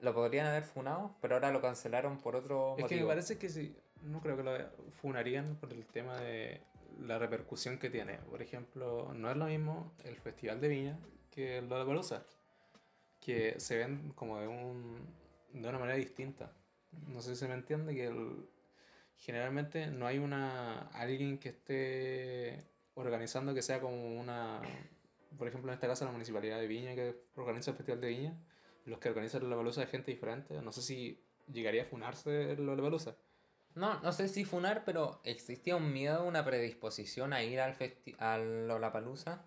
lo podrían haber funado, pero ahora lo cancelaron por otro Es que me motivo. parece que sí, no creo que lo funarían por el tema de la repercusión que tiene. Por ejemplo, no es lo mismo el Festival de Viña que el Lollapalooza, que se ven como de, un, de una manera distinta. No sé si se me entiende que el- generalmente no hay una alguien que esté organizando que sea como una por ejemplo, en este caso la municipalidad de Viña que organiza el Festival de Viña, los que organizan la baluza de gente diferente, no sé si llegaría a funarse la baluza. No, no sé si funar, pero existía un miedo, una predisposición a ir al festi a Lollapalooza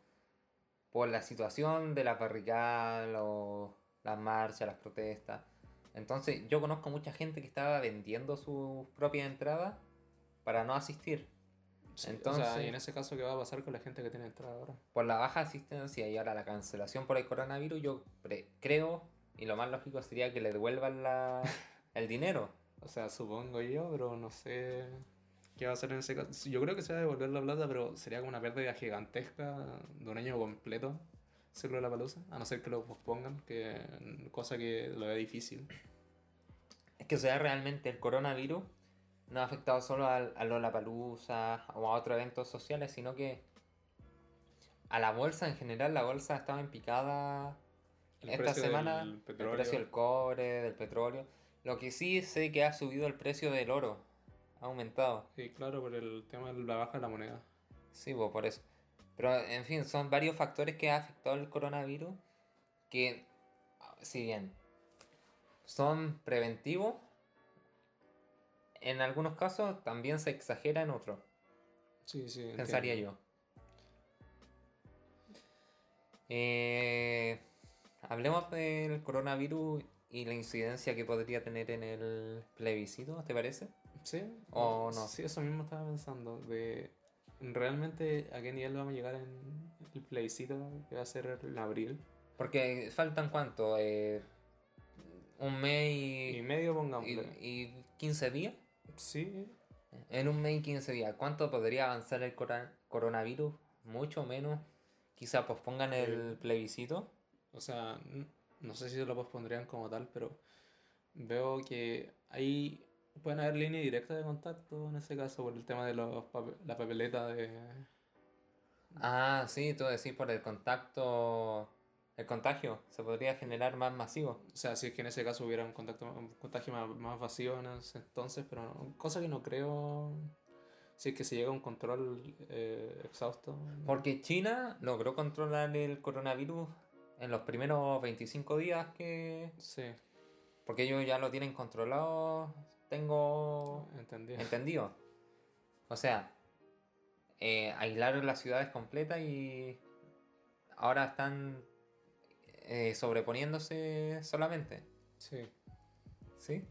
por la situación de la barricada, lo- las marchas, las protestas. Entonces, yo conozco mucha gente que estaba vendiendo sus propias entradas para no asistir. Sí, o Entonces- sea, y en ese caso, ¿qué va a pasar con la gente que tiene entrada ahora? Por la baja asistencia y ahora la cancelación por el coronavirus, yo creo, y lo más lógico sería que le devuelvan la, el dinero. O sea, supongo yo, pero no sé qué va a hacer en ese caso. Yo creo que se va a devolver la plata, pero sería como una pérdida gigantesca de un año completo hacerlo de la palusa, a no ser que lo pospongan, que cosa que lo veo difícil. Es que o sea, realmente el coronavirus no ha afectado solo al- a Lollapalooza o a otros eventos sociales, sino que a la bolsa en general, la bolsa estaba en picada El esta semana, el precio del cobre, del petróleo. Lo que sí sé que ha subido el precio del oro, ha aumentado. Sí, claro, por el tema de la baja de la moneda. Sí, pues, por eso. Pero, en fin, son varios factores que ha afectado el coronavirus que, si bien son preventivos, en algunos casos también se exagera en otros, Sí, sí. pensaría entiendo. yo. Eh, hablemos del coronavirus y la incidencia que podría tener en el plebiscito, ¿te parece? Sí. O no. Sí, eso mismo estaba pensando. De realmente a qué nivel vamos a llegar en el plebiscito que va a ser en abril. Porque faltan cuánto, Eh, un mes y, Y medio y, pongámosle. y 15 días. Sí, En un mes y 15 días, ¿cuánto podría avanzar el coronavirus? Mucho menos. Quizá pospongan el Eh, plebiscito. O sea, no sé si lo pospondrían como tal, pero veo que ahí pueden haber líneas directas de contacto en ese caso por el tema de los pape- la papeleta de... Ah, sí, tú decís por el contacto, el contagio, se podría generar más masivo. O sea, si es que en ese caso hubiera un, contacto, un contagio más, más vacío en ese entonces, pero no- cosa que no creo... Si es que se llega a un control eh, exhausto. Porque China logró controlar el coronavirus en los primeros 25 días que... Sí, Porque ellos ya lo tienen controlado, tengo entendido. O sea, eh, aislaron las ciudades completas y ahora están eh, sobreponiéndose solamente. Sí. ¿Sí?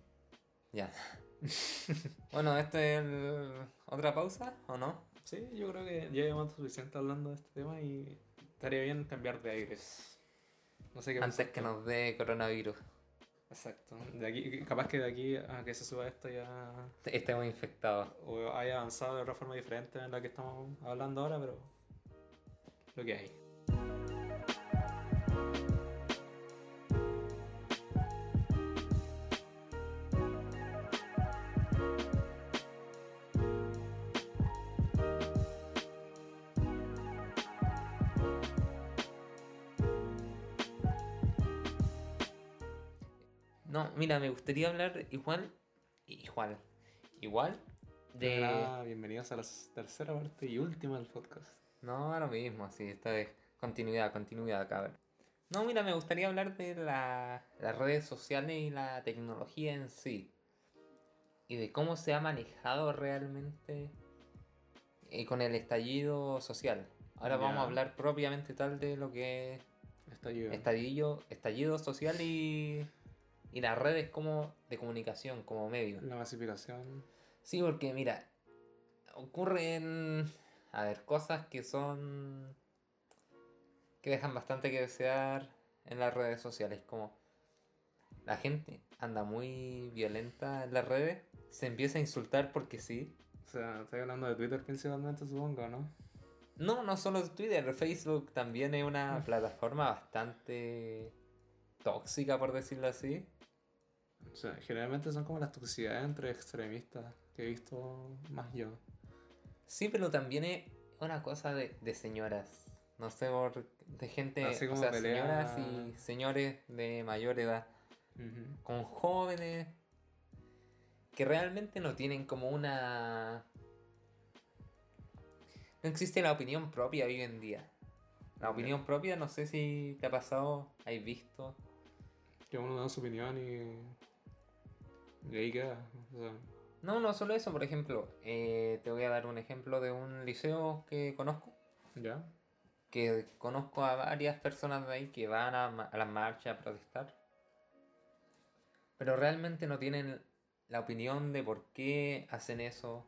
Ya. bueno, ¿esto es el- otra pausa o no? Sí, yo creo que ya llevamos suficiente hablando de este tema y estaría bien cambiar de aires. No sé qué Antes que nos dé coronavirus. Exacto. De aquí, capaz que de aquí a que se suba esto ya Estemos infectados. o haya avanzado de otra forma diferente en la que estamos hablando ahora, pero lo que hay. Mira, me gustaría hablar igual, igual, igual de... Ah, bienvenidos a la tercera parte y última del podcast. No, lo mismo, sí, esta vez continuidad, continuidad, cabrón. No, mira, me gustaría hablar de la- las redes sociales y la tecnología en sí. Y de cómo se ha manejado realmente eh, con el estallido social. Ahora vamos a hablar propiamente tal de lo que es ayuda. estallido, estallido social y, y las redes como de comunicación, como medio. La masificación. Sí, porque mira, ocurren, a ver, cosas que son, que dejan bastante que desear en las redes sociales, como la gente anda muy violenta en las redes, se empieza a insultar porque sí. O sea, estoy hablando de Twitter principalmente, supongo, ¿no? No, no solo Twitter, Facebook también es una plataforma bastante tóxica, por decirlo así. O sea, generalmente son como las toxicidades entre extremistas que he visto más yo. Sí, pero también es una cosa de, de señoras. No sé, por, de gente, Así o como sea, pelea- señoras y señores de mayor edad, con jóvenes que realmente no tienen como una... No existe la opinión propia hoy en día. La opinión propia, no sé si te ha pasado, has visto. Que uno da su opinión y. Y ahí queda. O sea, No, no solo eso, por ejemplo, eh, te voy a dar un ejemplo de un liceo que conozco, ¿Ya? que conozco a varias personas de ahí que van a, a las marchas a protestar, pero realmente no tienen la opinión de por qué hacen eso,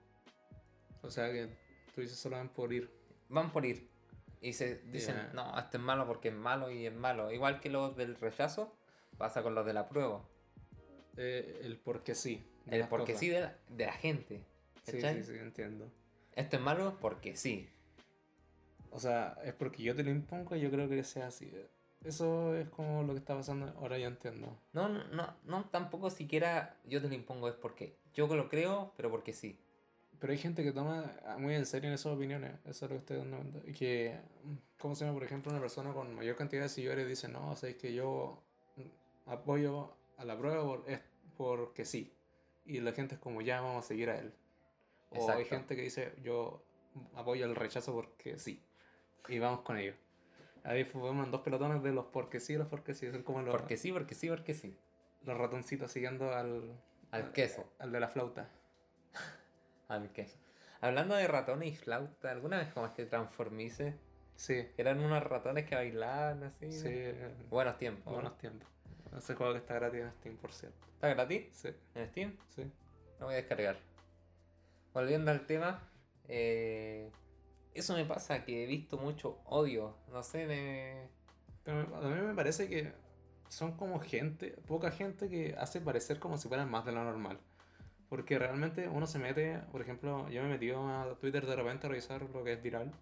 O sea que tú dices solo van por ir. van por ir. Y se dicen, no, esto es malo porque es malo y es malo. Igual que los del rechazo, pasa con los de la prueba. Eh, el porque sí. El porque cosas. sí de la, de la gente. Sí, ¿cachai? sí, sí, entiendo. Esto es malo porque sí. O sea, es porque yo te lo impongo y yo creo que sea así. Eso es como lo que está pasando. Ahora ya entiendo. No, no, no, no, tampoco siquiera yo te lo impongo, es porque yo lo creo, pero porque sí. Pero hay gente que toma muy en serio en esas opiniones. Eso es lo que estoy dando cuenta. Y que, ¿cómo se llama? Por ejemplo, una persona con mayor cantidad de seguidores dice, no, o sea, es que yo apoyo a la prueba por, es porque sí. Y la gente es como, ya vamos a seguir a él. O hay Exacto. gente que dice, yo apoyo el rechazo porque sí. Y vamos con ello. Ahí forman dos pelotones de los porque sí los porque sí. Son como los, Porque sí, porque sí, porque sí. los ratoncitos siguiendo al, Al queso. Al de la flauta. Al queso. Hablando de ratones y flauta, ¿alguna vez jugaste Transformice? Sí, Eran unos ratones que bailaban así. sí. Buenos tiempos. ¿no? Buenos tiempos. Ese juego que está gratis en Steam, por cierto. ¿Está gratis Sí, en Steam? sí. Lo voy a descargar. Volviendo al tema, eh, eso me pasa que he visto mucho odio. No sé, me... Pero a mí me parece que son como gente, poca gente que hace parecer como si fueran más de lo normal. Porque realmente uno se mete, por ejemplo, yo me he metido a Twitter de repente a revisar lo que es viral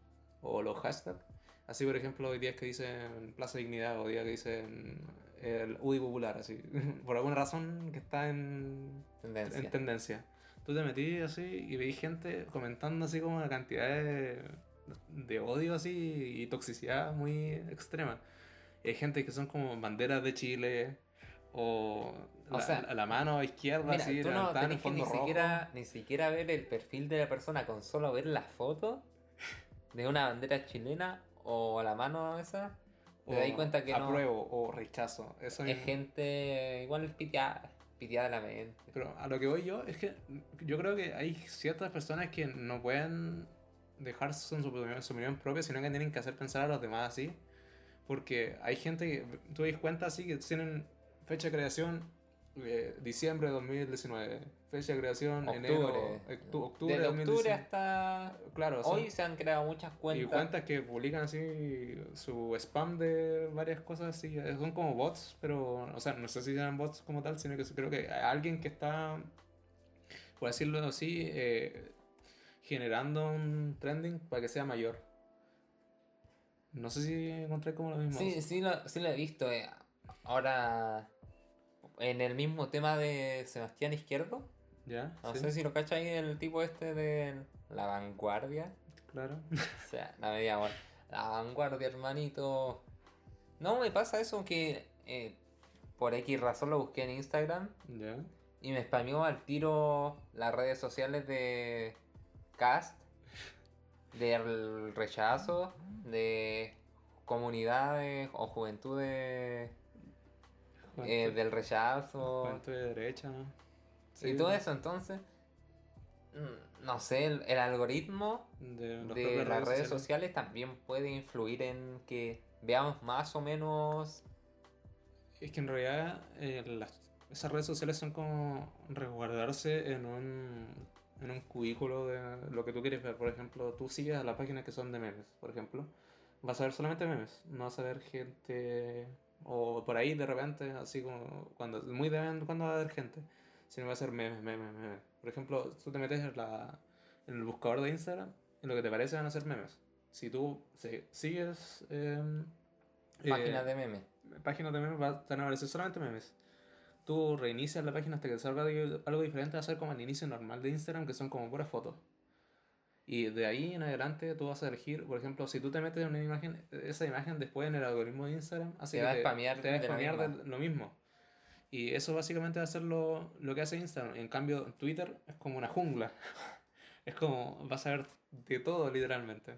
o los hashtags. Así, por ejemplo, hay días que dicen Plaza Dignidad o días que dicen el UDI Popular, así. Por alguna razón que está en, tendencia. en tendencia. Tú te metí así y veí gente comentando así como una cantidad de, de odio así y toxicidad muy extrema. Y hay gente que son como banderas de Chile o, O la, sea, la- la mano izquierda Mira, así tú no en tenés que ni fondo rojo. siquiera, ni siquiera ver el perfil de la persona con solo ver la foto de una bandera chilena o la mano esa. Te das cuenta que no apruebo o rechazo. Eso es gente igual piteada, piteada la mente. Pero a lo que voy yo es que yo creo que hay ciertas personas que no pueden dejar su, su opinión, su opinión propia, sino que tienen que hacer pensar a los demás así. Porque hay gente que, tú das cuenta así, que tienen fecha de creación eh, diciembre de 2019, fecha de creación enero, Octubre. octu- octubre de octubre 2019. hasta Claro, son- hoy se han creado muchas y cuentas. cuentas que publican así su spam de varias cosas así, eh, son como bots, pero, o sea, no sé si eran bots como tal, sino que creo que alguien que está, por decirlo así, eh, generando un trending para que sea mayor. No sé si encontré como lo mismo. Sí, sí lo, sí lo he visto. eh. Ahora, en el mismo tema de Sebastián Izquierdo, ¿Ya? no sí, sé si lo cachai el tipo este de la vanguardia. Claro. O sea, la media hora. La vanguardia, hermanito. No me pasa eso que eh, por X razón lo busqué en Instagram ¿Ya? y me spameó al tiro las redes sociales de Cast, del rechazo, de comunidades o juventudes eh, del rechazo de derecha, ¿no? y Sí, todo eso. Entonces, mm, no sé, el, el algoritmo De, las redes sociales también puede influir en que veamos más o menos. Es que en realidad eh, las- esas redes sociales son como resguardarse en un, en un cubículo de lo que tú quieres ver. Por ejemplo, tú sigues a las páginas que son de memes, por ejemplo. Vas a ver solamente memes, no vas a ver gente o por ahí de repente, así como cuando muy de vez en cuando va a haber gente, sino va a ser memes, memes, memes. Por ejemplo, tú te metes en, la, en el buscador de Instagram y lo que te parece van a ser memes. Si tú si- sigues... em, Páginas eh, de memes. páginas de memes van a aparecer solamente memes. Tú reinicias la página hasta que te salga algo diferente, va a ser como el inicio normal de Instagram, que son como puras fotos. Y de ahí en adelante tú vas a elegir, por ejemplo, si tú te metes en una imagen, esa imagen después en el algoritmo de Instagram hace Te que va a spamear te va a spamear de lo mismo. Y eso básicamente va a ser lo, lo que hace Instagram. En cambio, Twitter es como una jungla. Es como, vas a ver de todo literalmente.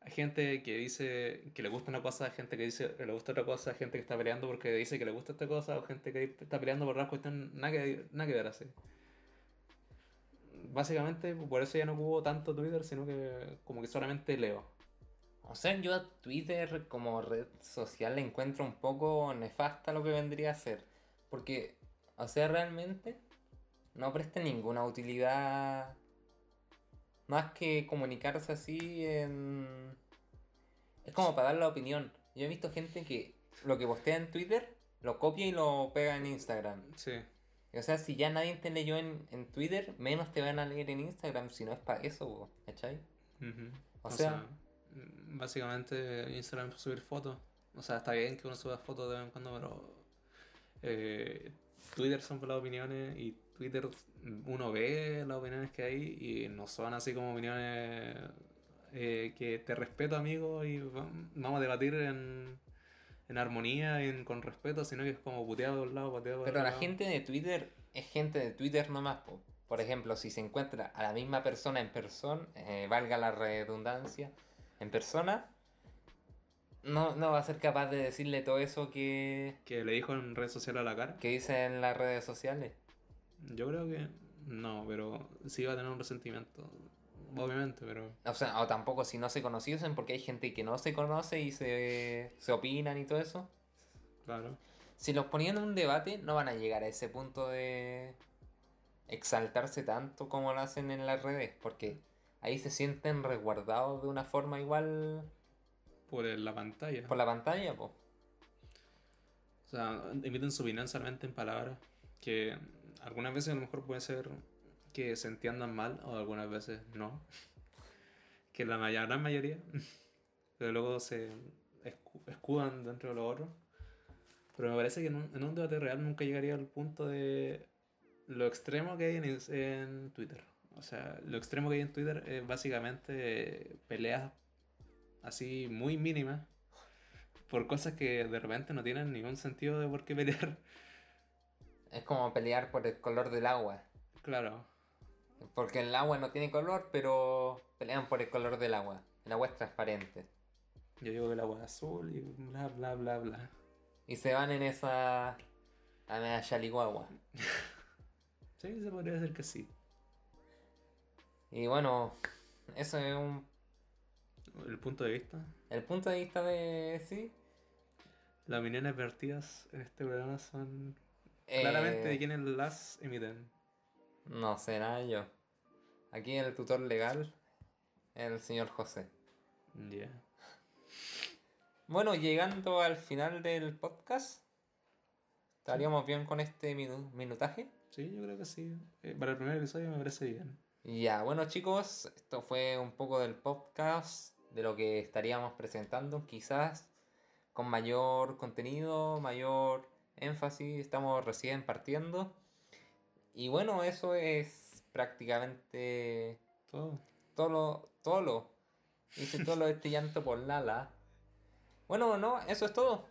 Hay gente que dice que le gusta una cosa, gente que dice que le gusta otra cosa, gente que está peleando porque dice que le gusta esta cosa, o gente que está peleando por la cuestión, nada que, nada que ver así. Básicamente, por eso ya no hubo tanto Twitter, sino que como que solamente leo. O sea, yo a Twitter como red social le encuentro un poco nefasta lo que vendría a ser. Porque, o sea, realmente no presta ninguna utilidad más que comunicarse así en... Es como para dar la opinión. Yo he visto gente que lo que postea en Twitter lo copia y lo pega en Instagram. Sí. O sea, si ya nadie te leyó en, en Twitter, menos te van a leer en Instagram si no es para eso, ¿cachai? O sea- mm, básicamente Instagram es subir fotos. O sea, está bien que uno suba fotos de vez en cuando, pero eh, Twitter son por las opiniones y Twitter mm, uno ve las opiniones que hay y no son así como opiniones eh, que te respeto amigo y va- vamos a debatir en, en armonía en- con respeto, sino que es como puteado de un lado, puteado por Pero la lado. gente de Twitter es gente de Twitter nomás. po. Por ejemplo, si se encuentra a la misma persona en persona, eh, valga la redundancia, en persona, no, no va a ser capaz de decirle todo eso que, Que le dijo en redes sociales a la cara. que dice en las redes sociales. Yo creo que no, pero sí va a tener un resentimiento. Obviamente, pero. O sea, o tampoco si no se conociesen, porque hay gente que no se conoce y se, se opinan y todo eso. Claro. Si los ponían en un debate, no van a llegar a ese punto de exaltarse tanto como lo hacen en las redes, porque ahí se sienten resguardados de una forma igual Por la pantalla. por la pantalla, pues. O sea, emiten su opinión solamente en palabras. Que algunas veces a lo mejor puede ser que se entiendan mal, o algunas veces no. Que la gran mayoría. Pero luego se escu- escudan dentro de lo otro. Pero me parece que en un, en un debate real nunca llegaría al punto de lo extremo que hay en, en Twitter. O sea, lo extremo que hay en Twitter es básicamente peleas así muy mínimas por cosas que de repente no tienen ningún sentido de por qué pelear. Es como pelear por el color del agua. Claro, Porque el agua no tiene color, pero pelean por el color del agua. El agua es transparente. yo digo que el agua es azul y bla bla bla bla. Y se van en esa... A la Yaligüagua. Sí, se podría decir que sí. Y bueno, eso es un, El punto de vista. el punto de vista de... Sí. Las opiniones vertidas en este programa son Eh, claramente de quienes las emiten. No será yo. Aquí el tutor legal, el señor José. Ya. Bueno, llegando al final del podcast, ¿estaríamos bien con este minu- minutaje? Sí, yo creo que sí. Eh, para el primer episodio me parece bien. Ya, bueno chicos, esto fue un poco del podcast, de lo que estaríamos presentando, quizás con mayor contenido, mayor énfasis, estamos recién partiendo. Y bueno, eso es prácticamente Todo. todo lo, todo lo. Hice todo lo de este llanto por Lala. Bueno, no, eso es todo.